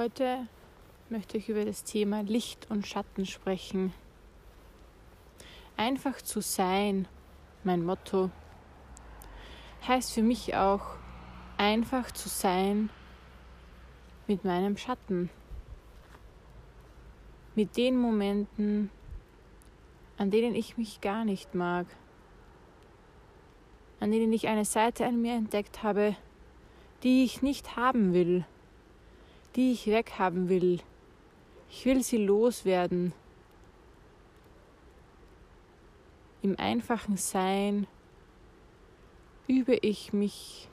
Heute möchte ich über das Thema Licht und Schatten sprechen. Einfach zu sein, mein Motto, heißt für mich auch einfach zu sein mit meinem Schatten, mit den Momenten, an denen ich mich gar nicht mag, an denen ich eine Seite an mir entdeckt habe, die ich nicht haben will die ich weghaben will. Ich will sie loswerden. Im einfachen Sein übe ich mich,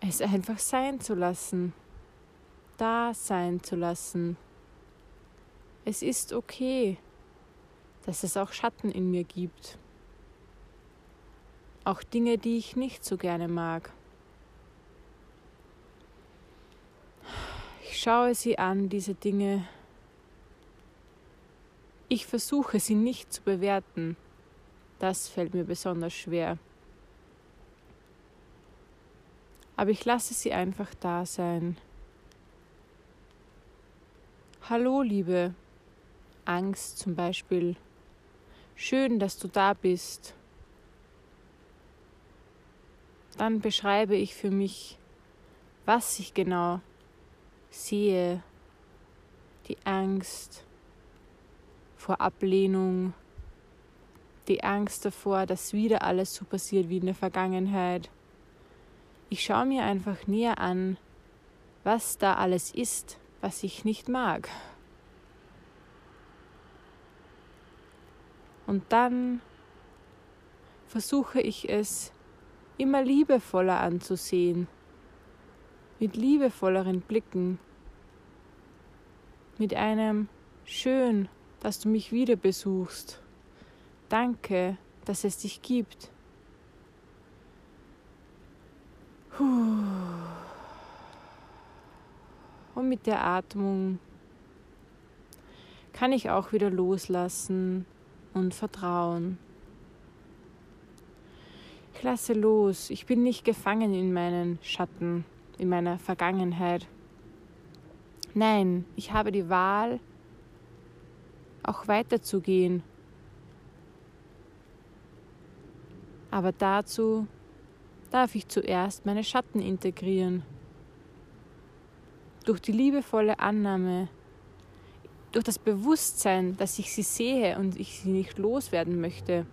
es einfach sein zu lassen, da sein zu lassen. Es ist okay, dass es auch Schatten in mir gibt, auch Dinge, die ich nicht so gerne mag. Ich schaue sie an, diese Dinge. Ich versuche sie nicht zu bewerten. Das fällt mir besonders schwer. Aber ich lasse sie einfach da sein. Hallo, Liebe. Angst zum Beispiel. Schön, dass du da bist. Dann beschreibe ich für mich, was ich genau sehe die Angst vor Ablehnung, die Angst davor, dass wieder alles so passiert wie in der Vergangenheit. Ich schaue mir einfach näher an, was da alles ist, was ich nicht mag. Und dann versuche ich es immer liebevoller anzusehen mit liebevolleren Blicken, mit einem Schön, dass du mich wieder besuchst. Danke, dass es dich gibt. Und mit der Atmung kann ich auch wieder loslassen und vertrauen. Ich lasse los, ich bin nicht gefangen in meinen Schatten in meiner Vergangenheit. Nein, ich habe die Wahl, auch weiterzugehen. Aber dazu darf ich zuerst meine Schatten integrieren. Durch die liebevolle Annahme, durch das Bewusstsein, dass ich sie sehe und ich sie nicht loswerden möchte,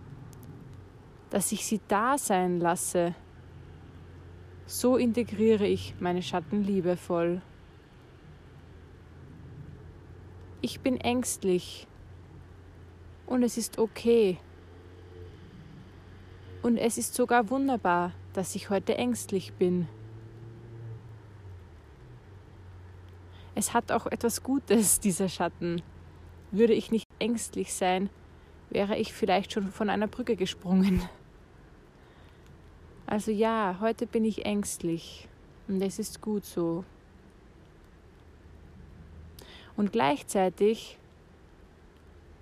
dass ich sie da sein lasse so integriere ich meine Schatten liebevoll. Ich bin ängstlich und es ist okay. Und es ist sogar wunderbar, dass ich heute ängstlich bin. Es hat auch etwas Gutes, dieser Schatten. Würde ich nicht ängstlich sein, wäre ich vielleicht schon von einer Brücke gesprungen. Also ja, heute bin ich ängstlich und es ist gut so. Und gleichzeitig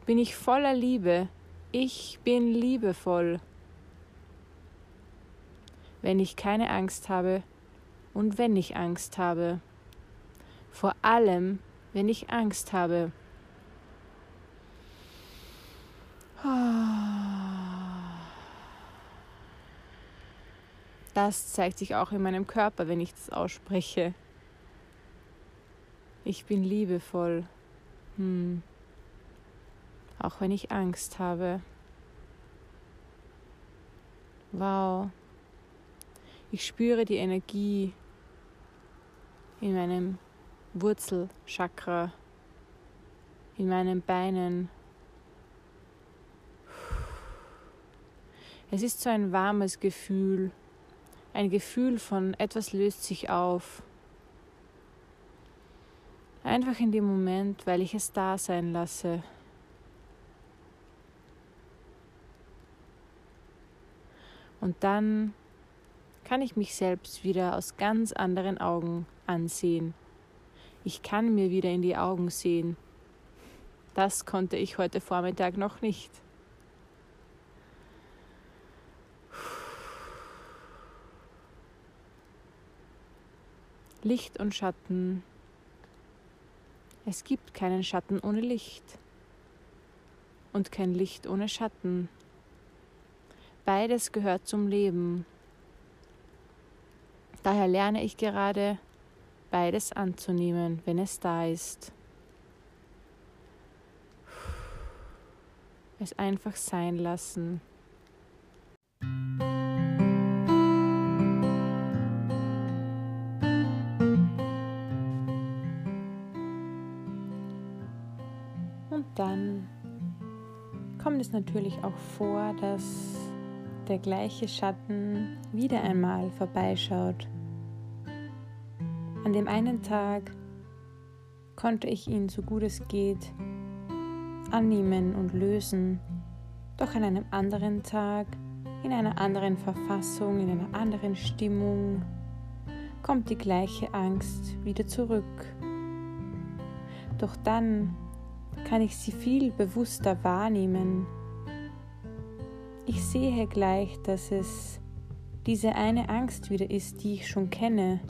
bin ich voller Liebe. Ich bin liebevoll. Wenn ich keine Angst habe und wenn ich Angst habe. Vor allem, wenn ich Angst habe. Das zeigt sich auch in meinem Körper, wenn ich das ausspreche. Ich bin liebevoll. Hm. Auch wenn ich Angst habe. Wow. Ich spüre die Energie in meinem Wurzelchakra, in meinen Beinen. Es ist so ein warmes Gefühl ein Gefühl von etwas löst sich auf. Einfach in dem Moment, weil ich es da sein lasse. Und dann kann ich mich selbst wieder aus ganz anderen Augen ansehen. Ich kann mir wieder in die Augen sehen. Das konnte ich heute Vormittag noch nicht. Licht und Schatten Es gibt keinen Schatten ohne Licht und kein Licht ohne Schatten. Beides gehört zum Leben. Daher lerne ich gerade, beides anzunehmen, wenn es da ist. Es einfach sein lassen. Natürlich auch vor, dass der gleiche Schatten wieder einmal vorbeischaut. An dem einen Tag konnte ich ihn so gut es geht annehmen und lösen, doch an einem anderen Tag, in einer anderen Verfassung, in einer anderen Stimmung, kommt die gleiche Angst wieder zurück. Doch dann kann ich sie viel bewusster wahrnehmen ich sehe gleich, dass es diese eine Angst wieder ist, die ich schon kenne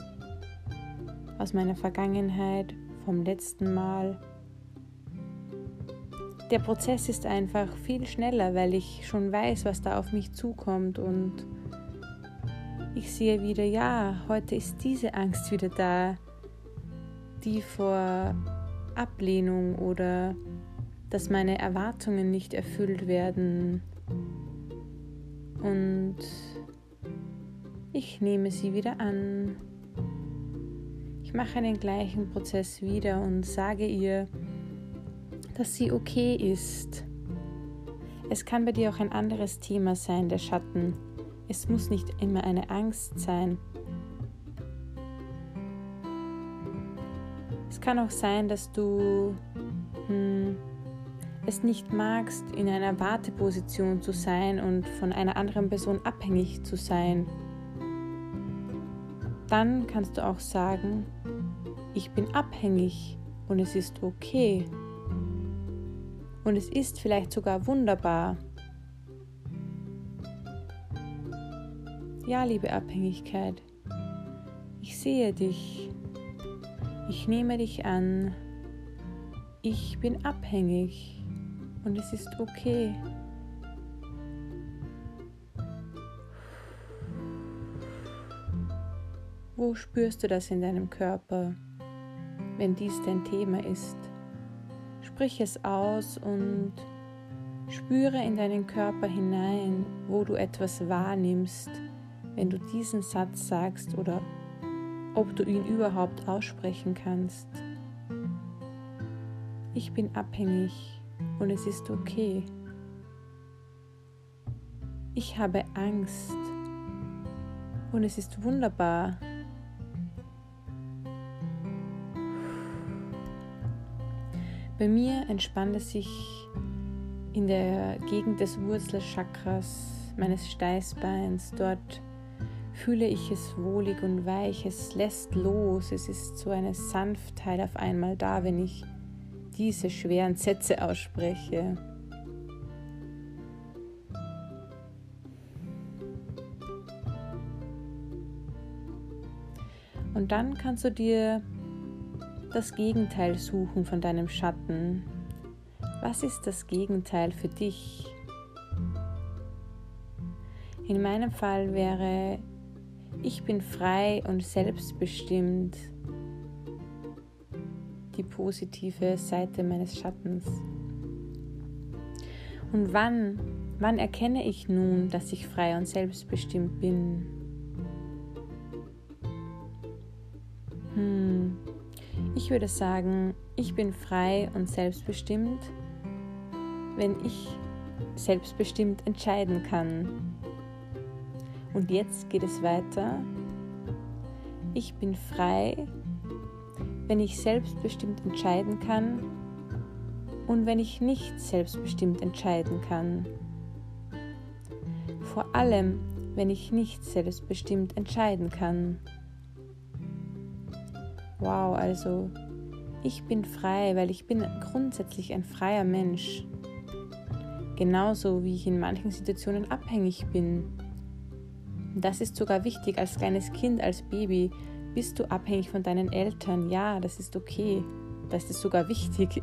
aus meiner Vergangenheit, vom letzten Mal. Der Prozess ist einfach viel schneller, weil ich schon weiß, was da auf mich zukommt und ich sehe wieder, ja, heute ist diese Angst wieder da, die vor Ablehnung oder dass meine Erwartungen nicht erfüllt werden und ich nehme sie wieder an. Ich mache den gleichen Prozess wieder und sage ihr, dass sie okay ist. Es kann bei dir auch ein anderes Thema sein, der Schatten. Es muss nicht immer eine Angst sein. Es kann auch sein, dass du hm, es nicht magst, in einer Warteposition zu sein und von einer anderen Person abhängig zu sein, dann kannst du auch sagen, ich bin abhängig und es ist okay. Und es ist vielleicht sogar wunderbar. Ja, liebe Abhängigkeit, ich sehe dich. Ich nehme dich an. Ich bin abhängig und es ist okay. Wo spürst du das in deinem Körper, wenn dies dein Thema ist? Sprich es aus und spüre in deinen Körper hinein, wo du etwas wahrnimmst, wenn du diesen Satz sagst oder ob du ihn überhaupt aussprechen kannst. Ich bin abhängig und es ist okay. Ich habe Angst und es ist wunderbar. Bei mir entspannt es sich in der Gegend des Wurzelchakras meines Steißbeins. Dort fühle ich es wohlig und weich. Es lässt los. Es ist so eine Sanftheit auf einmal da, wenn ich diese schweren Sätze ausspreche. Und dann kannst du dir das Gegenteil suchen von deinem Schatten. Was ist das Gegenteil für dich? In meinem Fall wäre, ich bin frei und selbstbestimmt die positive Seite meines Schattens. Und wann, wann erkenne ich nun, dass ich frei und selbstbestimmt bin? Hm, ich würde sagen, ich bin frei und selbstbestimmt, wenn ich selbstbestimmt entscheiden kann. Und jetzt geht es weiter. Ich bin frei wenn ich selbstbestimmt entscheiden kann und wenn ich nicht selbstbestimmt entscheiden kann. Vor allem, wenn ich nicht selbstbestimmt entscheiden kann. Wow, also ich bin frei, weil ich bin grundsätzlich ein freier Mensch. Genauso wie ich in manchen Situationen abhängig bin. Das ist sogar wichtig als kleines Kind, als Baby, bist du abhängig von deinen Eltern? Ja, das ist okay. da ist sogar wichtig.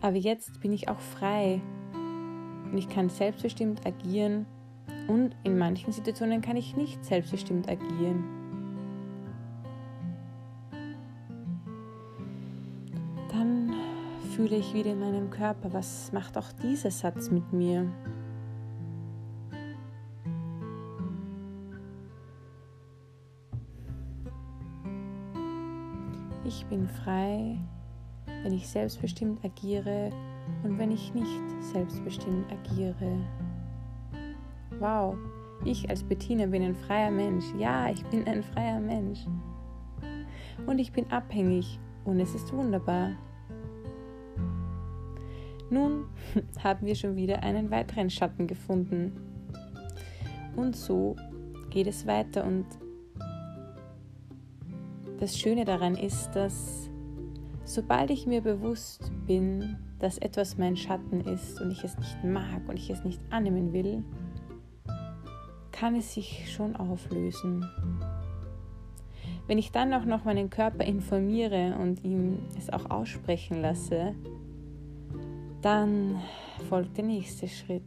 Aber jetzt bin ich auch frei und ich kann selbstbestimmt agieren und in manchen Situationen kann ich nicht selbstbestimmt agieren. Dann fühle ich wieder in meinem Körper, was macht auch dieser Satz mit mir? Bin frei, wenn ich selbstbestimmt agiere und wenn ich nicht selbstbestimmt agiere. Wow, ich als Bettina bin ein freier Mensch. Ja, ich bin ein freier Mensch. Und ich bin abhängig und es ist wunderbar. Nun haben wir schon wieder einen weiteren Schatten gefunden. Und so geht es weiter und das Schöne daran ist, dass sobald ich mir bewusst bin, dass etwas mein Schatten ist und ich es nicht mag und ich es nicht annehmen will, kann es sich schon auflösen. Wenn ich dann auch noch meinen Körper informiere und ihm es auch aussprechen lasse, dann folgt der nächste Schritt.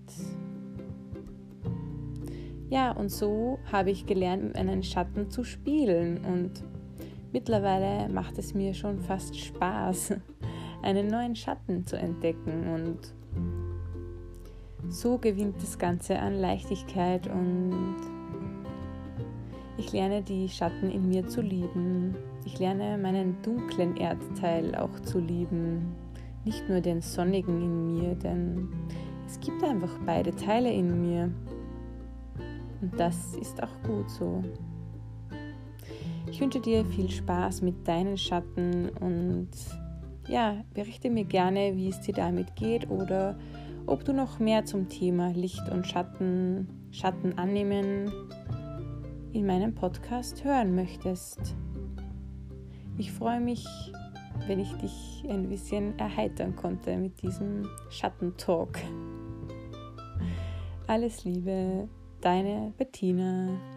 Ja, und so habe ich gelernt, mit meinen Schatten zu spielen und Mittlerweile macht es mir schon fast Spaß, einen neuen Schatten zu entdecken und so gewinnt das Ganze an Leichtigkeit und ich lerne die Schatten in mir zu lieben. Ich lerne meinen dunklen Erdteil auch zu lieben, nicht nur den sonnigen in mir, denn es gibt einfach beide Teile in mir. Und das ist auch gut so. Ich wünsche dir viel Spaß mit deinen Schatten und ja, berichte mir gerne, wie es dir damit geht oder ob du noch mehr zum Thema Licht und Schatten, Schatten annehmen in meinem Podcast hören möchtest. Ich freue mich, wenn ich dich ein bisschen erheitern konnte mit diesem Schattentalk. Alles Liebe, deine Bettina.